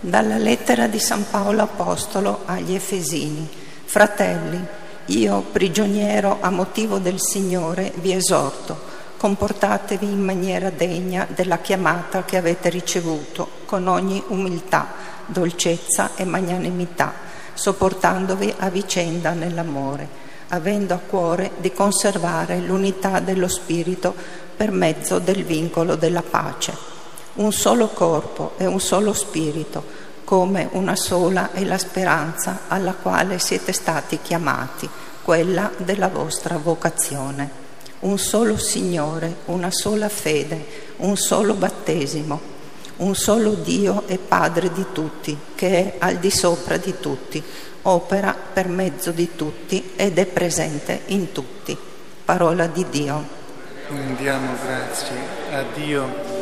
Dalla lettera di San Paolo Apostolo agli Efesini. Fratelli, io, prigioniero a motivo del Signore, vi esorto, comportatevi in maniera degna della chiamata che avete ricevuto, con ogni umiltà, dolcezza e magnanimità, sopportandovi a vicenda nell'amore, avendo a cuore di conservare l'unità dello Spirito per mezzo del vincolo della pace un solo corpo e un solo spirito, come una sola è la speranza alla quale siete stati chiamati, quella della vostra vocazione. Un solo Signore, una sola fede, un solo battesimo, un solo Dio e Padre di tutti, che è al di sopra di tutti, opera per mezzo di tutti ed è presente in tutti. Parola di Dio. Diamo grazie a Dio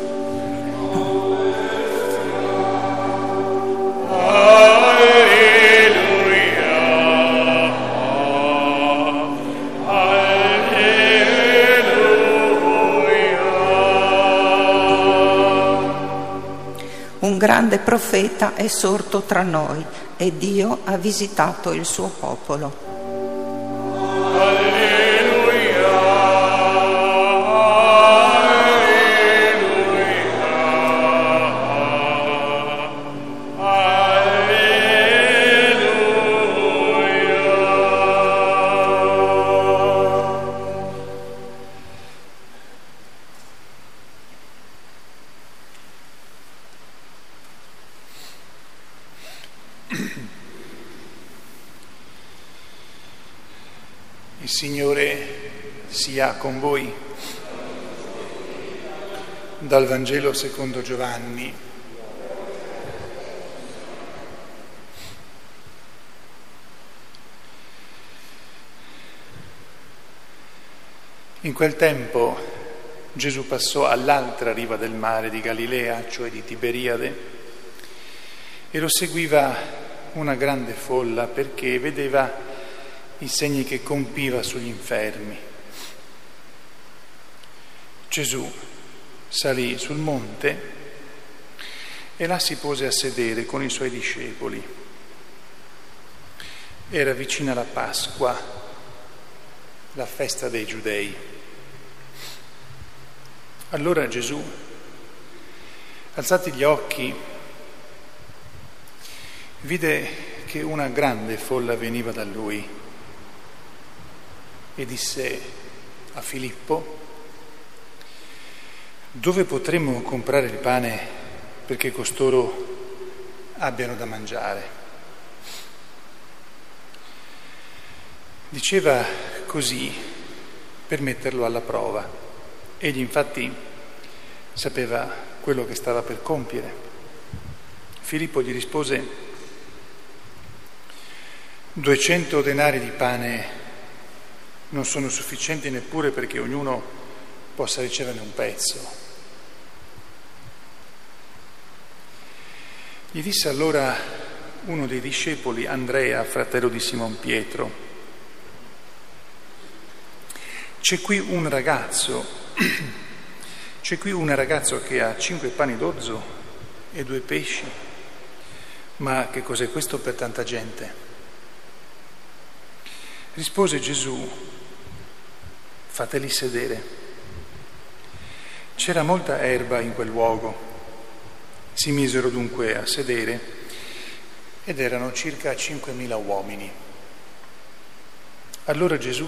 Un grande profeta è sorto tra noi e Dio ha visitato il suo popolo. Sia con voi. Dal Vangelo secondo Giovanni. In quel tempo Gesù passò all'altra riva del mare di Galilea, cioè di Tiberiade, e lo seguiva una grande folla perché vedeva i segni che compiva sugli infermi. Gesù salì sul monte e là si pose a sedere con i suoi discepoli. Era vicina la Pasqua, la festa dei giudei. Allora Gesù, alzati gli occhi, vide che una grande folla veniva da lui e disse a Filippo, dove potremmo comprare il pane perché costoro abbiano da mangiare? Diceva così per metterlo alla prova. Egli infatti sapeva quello che stava per compiere. Filippo gli rispose, 200 denari di pane non sono sufficienti neppure perché ognuno possa riceverne un pezzo. Gli disse allora uno dei discepoli, Andrea, fratello di Simon Pietro, c'è qui un ragazzo, c'è qui un ragazzo che ha cinque pani d'orzo e due pesci, ma che cos'è questo per tanta gente? Rispose Gesù, fateli sedere. C'era molta erba in quel luogo. Si misero dunque a sedere ed erano circa 5.000 uomini. Allora Gesù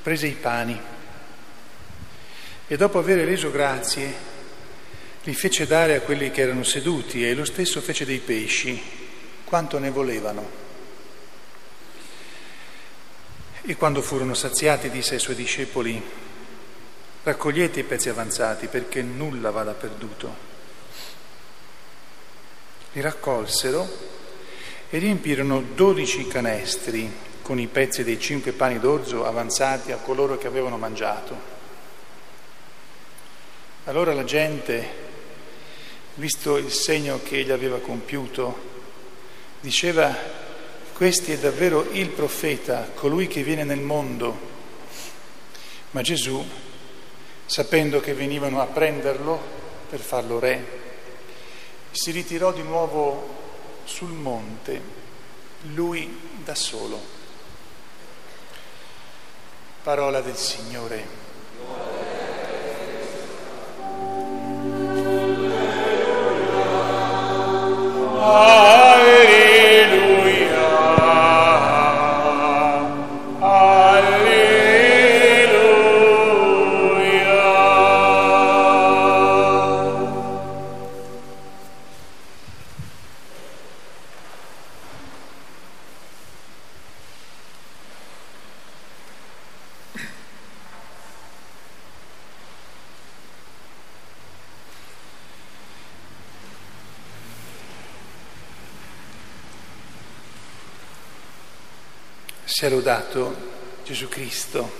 prese i pani e dopo aver reso grazie li fece dare a quelli che erano seduti e lo stesso fece dei pesci, quanto ne volevano. E quando furono saziati disse ai suoi discepoli, raccogliete i pezzi avanzati perché nulla vada perduto. Li raccolsero e riempirono dodici canestri con i pezzi dei cinque pani d'orzo avanzati a coloro che avevano mangiato. Allora la gente, visto il segno che egli aveva compiuto, diceva questi è davvero il profeta, colui che viene nel mondo. Ma Gesù, sapendo che venivano a prenderlo per farlo re, si ritirò di nuovo sul monte, lui da solo. Parola del Signore. Sia lodato Gesù Cristo.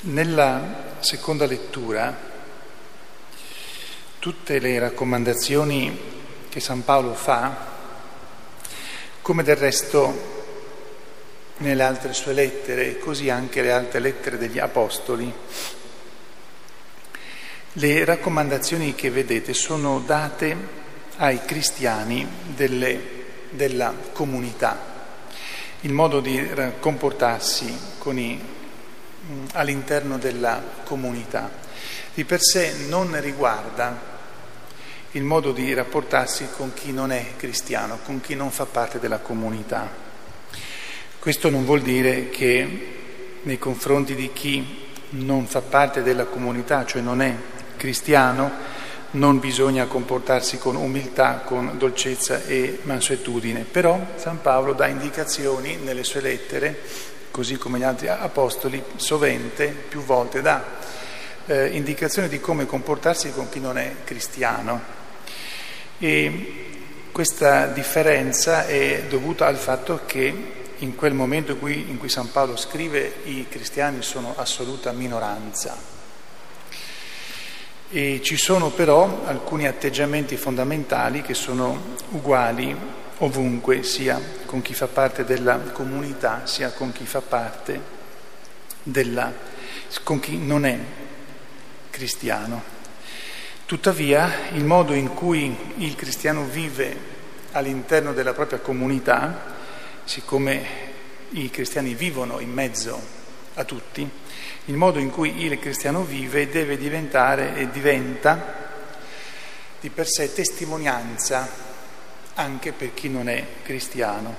Nella seconda lettura tutte le raccomandazioni che San Paolo fa, come del resto nelle altre sue lettere e così anche le altre lettere degli Apostoli. Le raccomandazioni che vedete sono date ai cristiani delle, della comunità, il modo di comportarsi i, all'interno della comunità. Di per sé non riguarda il modo di rapportarsi con chi non è cristiano, con chi non fa parte della comunità. Questo non vuol dire che nei confronti di chi non fa parte della comunità, cioè non è cristiano, non bisogna comportarsi con umiltà, con dolcezza e mansuetudine. Però San Paolo dà indicazioni nelle sue lettere, così come gli altri apostoli, sovente, più volte dà eh, indicazioni di come comportarsi con chi non è cristiano. E questa differenza è dovuta al fatto che in quel momento in cui, in cui San Paolo scrive i cristiani sono assoluta minoranza. E ci sono però alcuni atteggiamenti fondamentali che sono uguali ovunque, sia con chi fa parte della comunità, sia con chi fa parte della, con chi non è cristiano. Tuttavia il modo in cui il cristiano vive all'interno della propria comunità, siccome i cristiani vivono in mezzo a tutti, il modo in cui il cristiano vive deve diventare e diventa di per sé testimonianza anche per chi non è cristiano.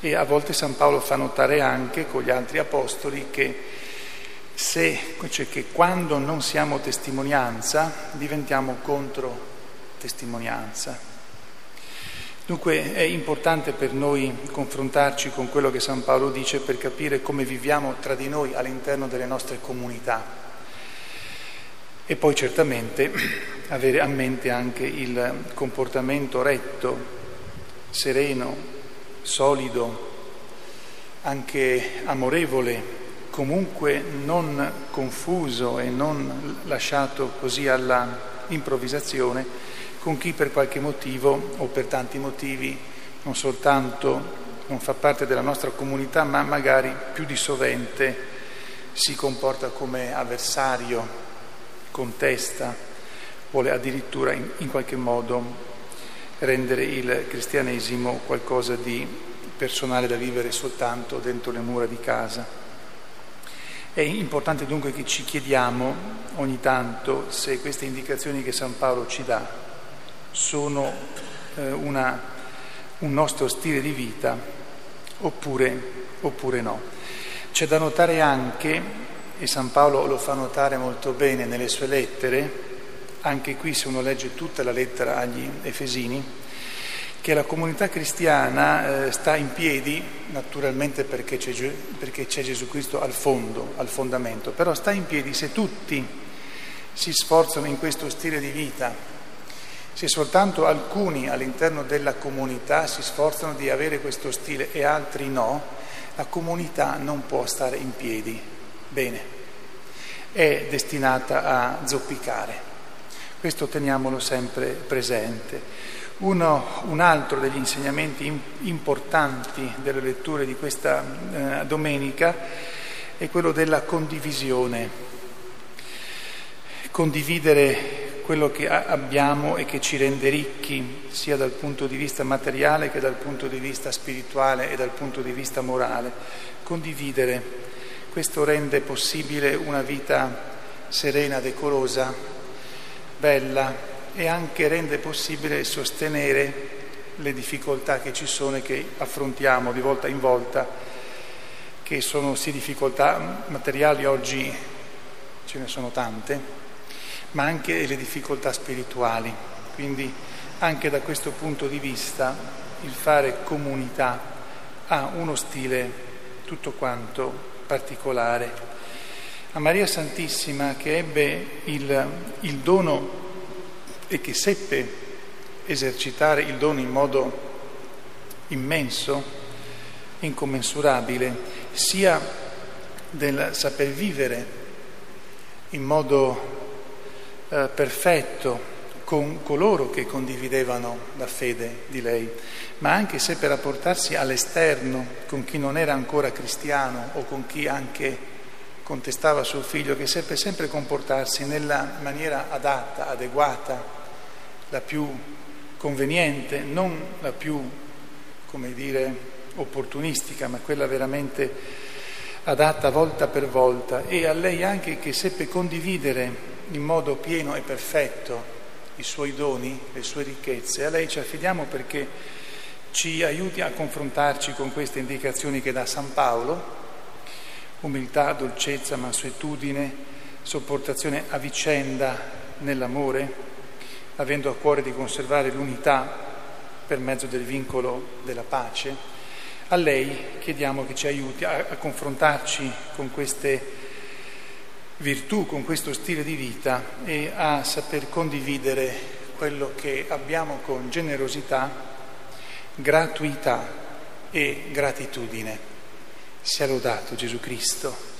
E a volte San Paolo fa notare anche con gli altri apostoli che se, cioè che quando non siamo testimonianza diventiamo contro testimonianza. Dunque è importante per noi confrontarci con quello che San Paolo dice per capire come viviamo tra di noi all'interno delle nostre comunità e poi certamente avere a mente anche il comportamento retto, sereno, solido, anche amorevole comunque non confuso e non lasciato così alla improvvisazione con chi per qualche motivo o per tanti motivi non soltanto non fa parte della nostra comunità, ma magari più di sovente si comporta come avversario, contesta, vuole addirittura in, in qualche modo rendere il cristianesimo qualcosa di personale da vivere soltanto dentro le mura di casa. È importante dunque che ci chiediamo ogni tanto se queste indicazioni che San Paolo ci dà sono eh, una, un nostro stile di vita oppure, oppure no. C'è da notare anche, e San Paolo lo fa notare molto bene nelle sue lettere, anche qui se uno legge tutta la lettera agli Efesini, che la comunità cristiana eh, sta in piedi, naturalmente perché c'è, perché c'è Gesù Cristo al fondo, al fondamento, però sta in piedi se tutti si sforzano in questo stile di vita, se soltanto alcuni all'interno della comunità si sforzano di avere questo stile e altri no, la comunità non può stare in piedi. Bene. è destinata a zoppicare. Questo teniamolo sempre presente. Uno, un altro degli insegnamenti importanti delle letture di questa eh, domenica è quello della condivisione. Condividere quello che abbiamo e che ci rende ricchi, sia dal punto di vista materiale che dal punto di vista spirituale e dal punto di vista morale. Condividere, questo rende possibile una vita serena, decorosa, bella, e anche rende possibile sostenere le difficoltà che ci sono e che affrontiamo di volta in volta, che sono sì difficoltà materiali, oggi ce ne sono tante, ma anche le difficoltà spirituali. Quindi anche da questo punto di vista il fare comunità ha uno stile tutto quanto particolare. A Maria Santissima che ebbe il, il dono e che seppe esercitare il dono in modo immenso, incommensurabile, sia del saper vivere in modo eh, perfetto con coloro che condividevano la fede di lei, ma anche seppe rapportarsi all'esterno con chi non era ancora cristiano o con chi anche contestava suo figlio, che seppe sempre comportarsi nella maniera adatta, adeguata la più conveniente, non la più, come dire, opportunistica, ma quella veramente adatta volta per volta. E a lei anche che seppe condividere in modo pieno e perfetto i suoi doni, le sue ricchezze. A lei ci affidiamo perché ci aiuti a confrontarci con queste indicazioni che dà San Paolo, umiltà, dolcezza, mansuetudine, sopportazione a vicenda nell'amore, avendo a cuore di conservare l'unità per mezzo del vincolo della pace, a lei chiediamo che ci aiuti a, a confrontarci con queste virtù, con questo stile di vita e a saper condividere quello che abbiamo con generosità, gratuità e gratitudine. Sia lodato Gesù Cristo.